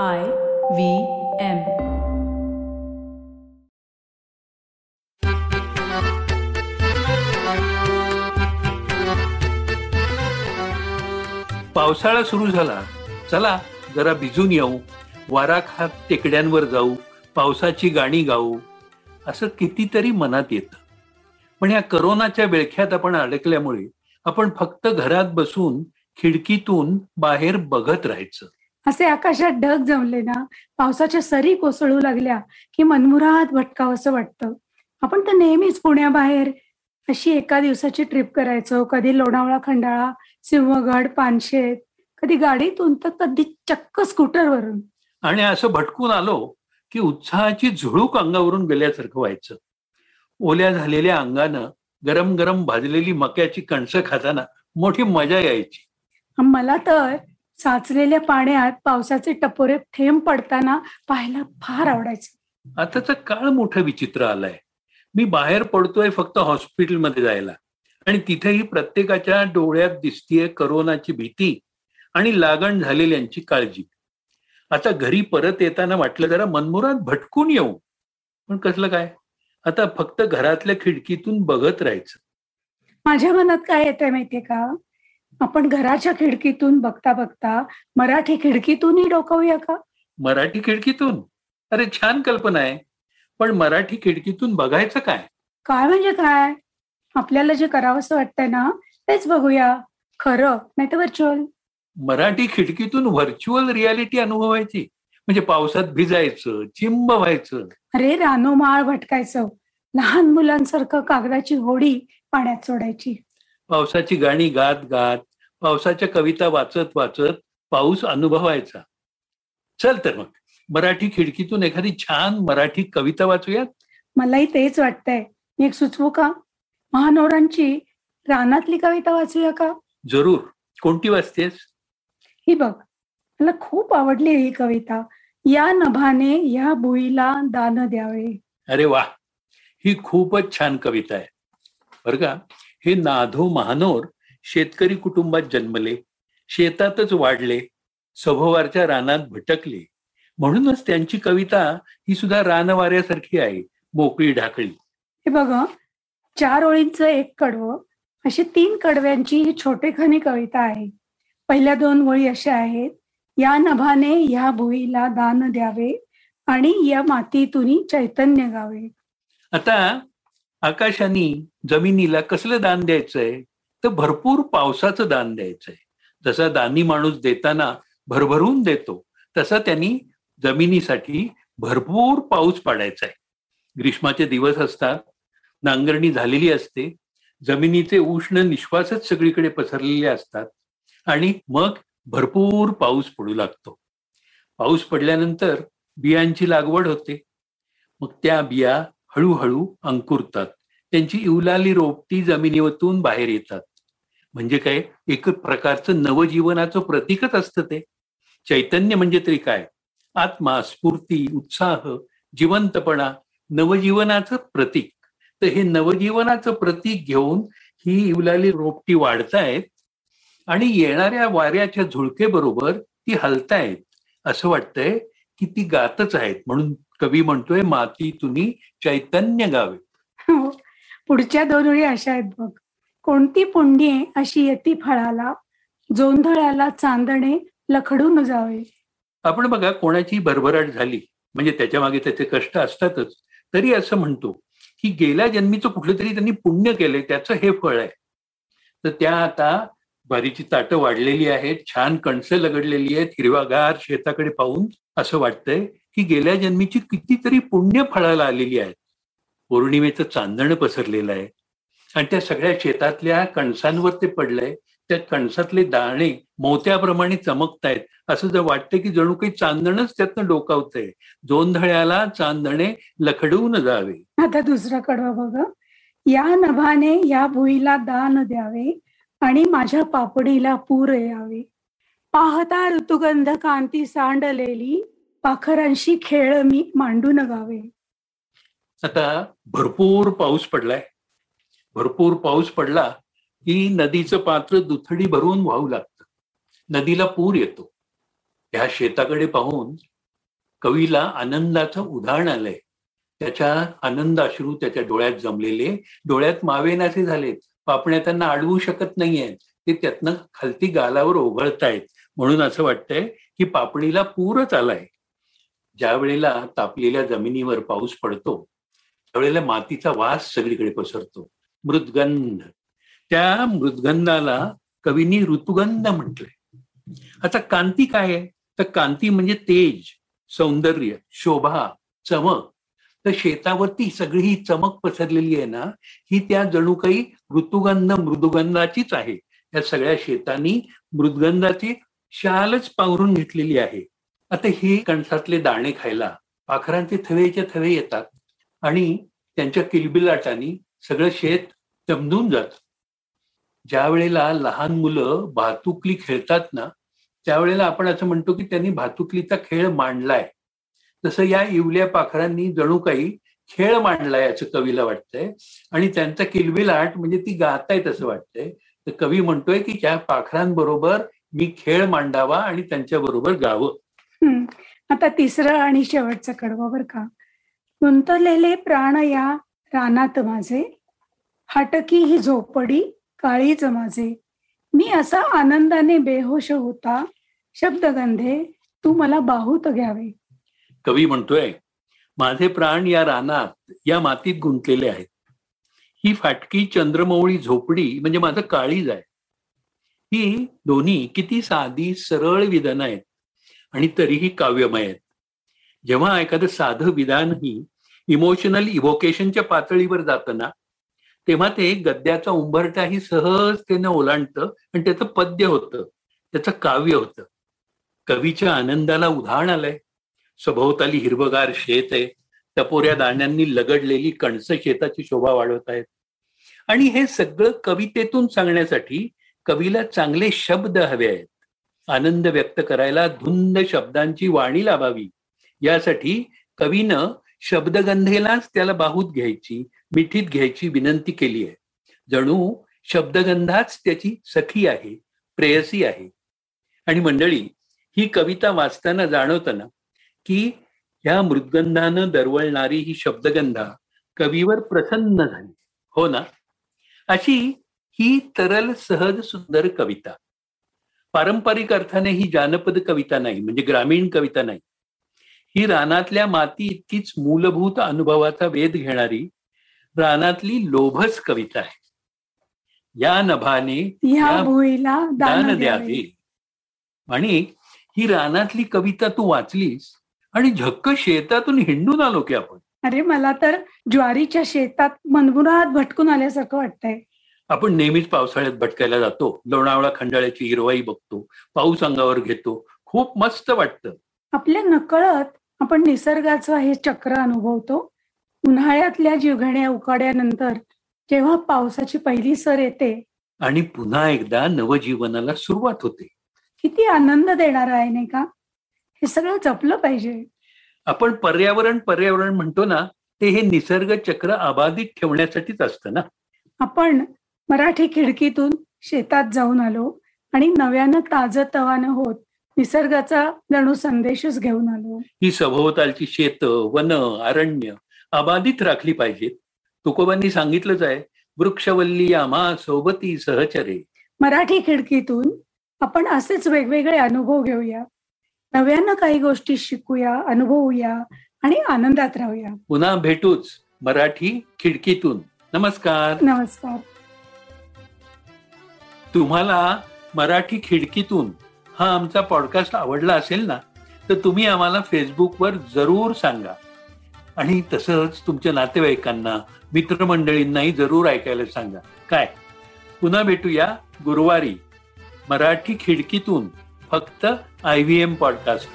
I V M. पावसाळा सुरू झाला. चला जरा भिजून येऊ. वारा खात टेकड्यांवर जाऊ. पावसाची गाणी गाऊ. असं कितीतरी मनात येतं. पण या करोनाच्या विळख्यात आपण अडकल्यामुळे आपण फक्त घरात बसून खिडकीतून बाहेर बघत राहायचं. असे आकाशात ढग जमले ना पावसाच्या सरी कोसळू लागल्या की मनमुराद भटकावं असं वाटतं. आपण तर नेहमीच पुण्याबाहेर अशी एका दिवसाची ट्रिप करायचो. कधी लोणावळा खंडाळा सिंहगड पानशेत कधी गाडीतून तर कधी चक्क स्कूटरवरून. आणि असं भटकून आलो की उत्साहाची झुळूक अंगावरून गेल्यासारखं व्हायचं. ओल्या झालेल्या अंगानं गरम गरम भाजलेली मक्याची कणसं खाताना मोठी मजा यायची. मला तर साचलेल्या पाण्यात पावसाचे टपोरे थेंब पडताना पाहायला फार आवडायचं. आताचा काळ मोठा विचित्र आलाय. मी बाहेर पडतोय फक्त हॉस्पिटलमध्ये जायला. आणि तिथेही प्रत्येकाच्या डोळ्यात दिसतीये करोनाची भीती आणि लागण झालेल्यांची काळजी. आता घरी परत येताना वाटलं जरा मनमुरात भटकून येऊ. पण कसलं काय? आता फक्त घरातल्या खिडकीतून बघत राहायचं. माझ्या मनात काय येतंय माहितीये का? आपण घराच्या खिडकीतून बघता बघता मराठी खिडकीतूनही डोकावूया का? मराठी खिडकीतून? अरे छान कल्पना आहे. पण मराठी खिडकीतून बघायचं काय? काय म्हणजे काय? आपल्याला जे करावंसं वाटतंय ना तेच बघूया. खरं नाही तर व्हर्च्युअल मराठी खिडकीतून व्हर्च्युअल रियालिटी अनुभवायची. म्हणजे पावसात भिजायचं चिंब व्हायचं. अरे रानोमाळ भटकायचं. लहान मुलांसारखं कागदाची होडी पाण्यात सोडायची. पावसाची गाणी गात गात पावसाच्या कविता वाचत वाचत पाऊस अनुभवायचा. चल तर मग मराठी खिडकीतून एखादी छान मराठी कविता वाचूयात? मलाही तेच वाटतंय. मी एक सुचवू का? महानोरांची रानातली कविता वाचूया का? जरूर. कोणती वाचतेस? ही बघ मला खूप आवडली ही कविता. या नभाने या बुईला दान द्यावे. अरे वा ही खूपच छान कविता आहे. बरं का? हे नाधो महानोर शेतकरी कुटुंबात जन्मले. शेतातच वाढले. सभोवारच्या रानात भटकले. म्हणूनच त्यांची कविता ही सुद्धा रानवाऱ्यासारखी आहे. मोकळी ढाकळी. हे बघ चार ओळींचं एक कडवं अशी तीन कडव्यांची ही छोटेखानी कविता आहे. पहिल्या दोन ओळी अशा आहेत. या नभाने या भुईला दान द्यावे आणि या मातीतून चैतन्य गावे. आता आकाशाने जमिनीला कसलं दान द्यायचंय? तर भरपूर पावसाचं दान द्यायचंय. जसा दानी माणूस देताना भरभरून देतो तसा त्यांनी जमिनीसाठी भरपूर पाऊस पाडायचा आहे ग्रीष्माचे दिवस असतात नांगरणी झालेली असते जमिनीचे उष्ण निश्वासच सगळीकडे पसरलेले असतात आणि मग भरपूर पाऊस पडू लागतो. पाऊस पडल्यानंतर बियांची लागवड होते. मग त्या बिया हळूहळू अंकुरतात. त्यांची इवलाली रोपटी जमिनीवरून बाहेर येतात. म्हणजे काय? एक प्रकारचं नवजीवनाचं प्रतीकच असतं ते. चैतन्य म्हणजे तरी काय? आत्मा स्फूर्ती उत्साह जिवंतपणा नवजीवनाचं प्रतीक. तर हे नवजीवनाचं प्रतीक घेऊन ही इवलाली रोपटी वाढतायत आणि येणाऱ्या वाऱ्याच्या झुळकेबरोबर ती हलतायत. असं वाटतंय की ती गातच आहेत म्हणून कवी म्हणतोय मातीतुनी चैतन्य गावे. हो. पुढच्या दोन ओळी अशा आहेत बघ. कोणती पुण्ये अशी येती फळाला जोंधळ्याला चांदणे लखडून जावे? आपण बघा कोणाची भरभराट झाली म्हणजे त्याच्यामागे त्याचे कष्ट असतातच. तरी असं म्हणतो की गेल्या जन्मीचं कुठलं तरी त्यांनी पुण्य केलंय त्याचं हे फळ आहे. तर त्या आता बारीची ताटं वाढलेली आहेत छान कणसं लगडलेली आहेत हिरवागार शेताकडे पाहून असं वाटतंय. की गेल्या जन्मीची कितीतरी पुण्य फळाला आलेली आहेत. पौर्णिमेचं चांदण पसरलेलं आहे. आणि त्या सगळ्या शेतातल्या कणसांवर ते पडलंय. त्या कणसातले दाणे मोत्याप्रमाणे चमकतायत. असं जर वाटतं की जणू काही चांदणच त्यातनं डोकावतंय. जोंधळ्याला चांदणे लखडून जावे. आता दुसरा कडवा बघा. या नभाने या भुईला दान द्यावे आणि माझ्या पापडीला पूर यावे. पाहता ऋतुगंध कांती सांडलेली पाखरांशी खेळ मी मांडून गावे आता भरपूर पाऊस पडलाय. भरपूर पाऊस पडला की नदीचं पात्र दुथडी भरून वाहू लागतं. नदीला पूर येतो. ह्या शेताकडे पाहून कवीला आनंदाचं उदाहरण आलंय. त्याच्या आनंदाश्रू त्याच्या डोळ्यात जमलेले डोळ्यात मावेनाचे झालेत. पापण्या त्यांना अडवू शकत नाहीयेत. ते त्यातनं खालती गालावर ओघळतायत. म्हणून असं वाटतंय की पापणीला पूरच आलाय. ज्या वेळेला तापलेल्या जमिनीवर पाऊस पडतो त्यावेळेला मातीचा वास सगळीकडे पसरतो. मृदगंध. त्या मृदगंधाला कवींनी ऋतुगंध म्हटलंय. आता कांती काय आहे? तर कांती म्हणजे तेज सौंदर्य शोभा चमक. तर शेतावरती सगळी ही चमक पसरलेली आहे ना ही त्या जणू काही ऋतुगंध मृदुगंधाचीच आहे. या सगळ्या शेतांनी मृदगंधाची शालच पावरून घेतलेली आहे. आता ही कणसातले दाणे खायला पाखरांचे थवेच्या थवे येतात आणि त्यांच्या किलबिलाटाने सगळं शेत दमदून जात. ज्या वेळेला लहान मुलं भातुकली खेळतात ना त्यावेळेला आपण असं म्हणतो की त्यांनी भातुकलीचा खेळ मांडलाय. तसं या इवल्या पाखरांनी जणू काही खेळ मांडलाय असं कवीला वाटतंय आणि त्यांचा किलबिलाट म्हणजे ती गातायत असं वाटतंय. तर कवी म्हणतोय की त्या पाखरांबरोबर मी खेळ मांडावा आणि त्यांच्या बरोबर गावं. आता तिसरं आणि शेवटचं कडवं बर का. गुंतलेले प्राण या रानात माझे. हाटकी ही झोपडी काळीच माझे. मी असा आनंदाने बेहोश होता. शब्दगंधे तू मला बाहूत घ्यावे. कवी म्हणतोय माझे प्राण या रानात या मातीत गुंतलेले आहेत. ही फाटकी चंद्रमौळी झोपडी म्हणजे माझं काळीज आहे. ही दोन्ही किती साधी सरळ विधानं आहेत. आणि तरीही काव्यमय आहेत. जेव्हा एखादं साधं विधानही इमोशनल इव्होकेशनच्या पातळीवर जातं ना तेव्हा ते गद्याचा उंबरटाही सहजतेनं ओलांडतं आणि त्याचं पद्य होतं त्याचं काव्य होतं. कवीच्या आनंदाला उदाहरण आलंय. सभोवताली हिरवगार शेत आहे. टपोऱ्या दाण्यांनी लगडलेली कणस शेताची शोभा वाढवत आहेत. आणि हे सगळं कवितेतून सांगण्यासाठी कवीला चांगले शब्द हवे आहेत. आनंद व्यक्त करायला धुंद शब्दांची वाणी लाभावी यासाठी कवीनं शब्दगंधेलाच त्याला बाहूत घ्यायची मिठीत घ्यायची विनंती केली आहे. जणू शब्दगंधाच त्याची सखी आहे प्रेयसी आहे. आणि मंडळी ही कविता वाचताना जाणवताना की ह्या मृदगंधानं दरवळणारी ही शब्दगंधा कवीवर प्रसन्न झाली. हो ना? अशी ही तरल सहज सुंदर कविता. पारंपरिक अर्थाने ही जानपद कविता नाही म्हणजे ग्रामीण कविता नाही. ही रानातल्या माती इतकीच मूलभूत अनुभवाचा वेध घेणारी रानातली लोभस कविता आहे. या नभाने या भुईला दान द्यावे. आणि ही रानातली कविता तू वाचलीस आणि झक्क शेतातून हिंडून आलो की आपण. अरे मला तर ज्वारीच्या शेतात मनमुरात भटकून आल्यासारखं वाटतंय. आपण नेहमीच पावसाळ्यात भटकायला जातो लोणावळा खंडाळ्याची हिरवाई बघतो पाऊस अंगावर घेतो खूप मस्त वाटतं. आपल्या नकळत आपण निसर्गाचं हे चक्र अनुभवतो. उन्हाळ्यातल्या जिवघण्या उकाड्यानंतर जेव्हा पावसाची पहिली सर येते आणि पुन्हा एकदा नवजीवनाला सुरुवात होते. किती आनंद देणार आहे नाही का? हे सगळं जपलं पाहिजे. आपण पर्यावरण पर्यावरण म्हणतो ना ते हे निसर्ग चक्र अबाधित ठेवण्यासाठीच असतं ना. आपण मराठी खिडकीतून शेतात जाऊन आलो आणि नव्यानं ताजं तवानं होत निसर्गाचा जणू संदेशच घेऊन आलो. ही सभोवतालची शेत वन अरण्य अबाधित राखली पाहिजेत. तुकोबांनी सांगितलंच आहे वृक्षवल्ली आमा सोबती सहचरे. मराठी खिडकीतून आपण असेच वेगवेगळे अनुभव घेऊया. नव्यानं काही गोष्टी शिकूया अनुभवूया आणि आनंदात राहूया. पुन्हा भेटूच मराठी खिडकीतून. नमस्कार. नमस्कार. तुम्हाला मराठी खिडकीतून हा आमचा पॉडकास्ट आवडला असेल ना तर तुम्ही आम्हाला फेसबुकवर जरूर सांगा. आणि तसंच तुमच्या नातेवाईकांना मित्रमंडळींनाही जरूर ऐकायला सांगा. काय? पुन्हा भेटूया गुरुवारी मराठी खिडकीतून फक्त आय व्ही एम पॉडकास्ट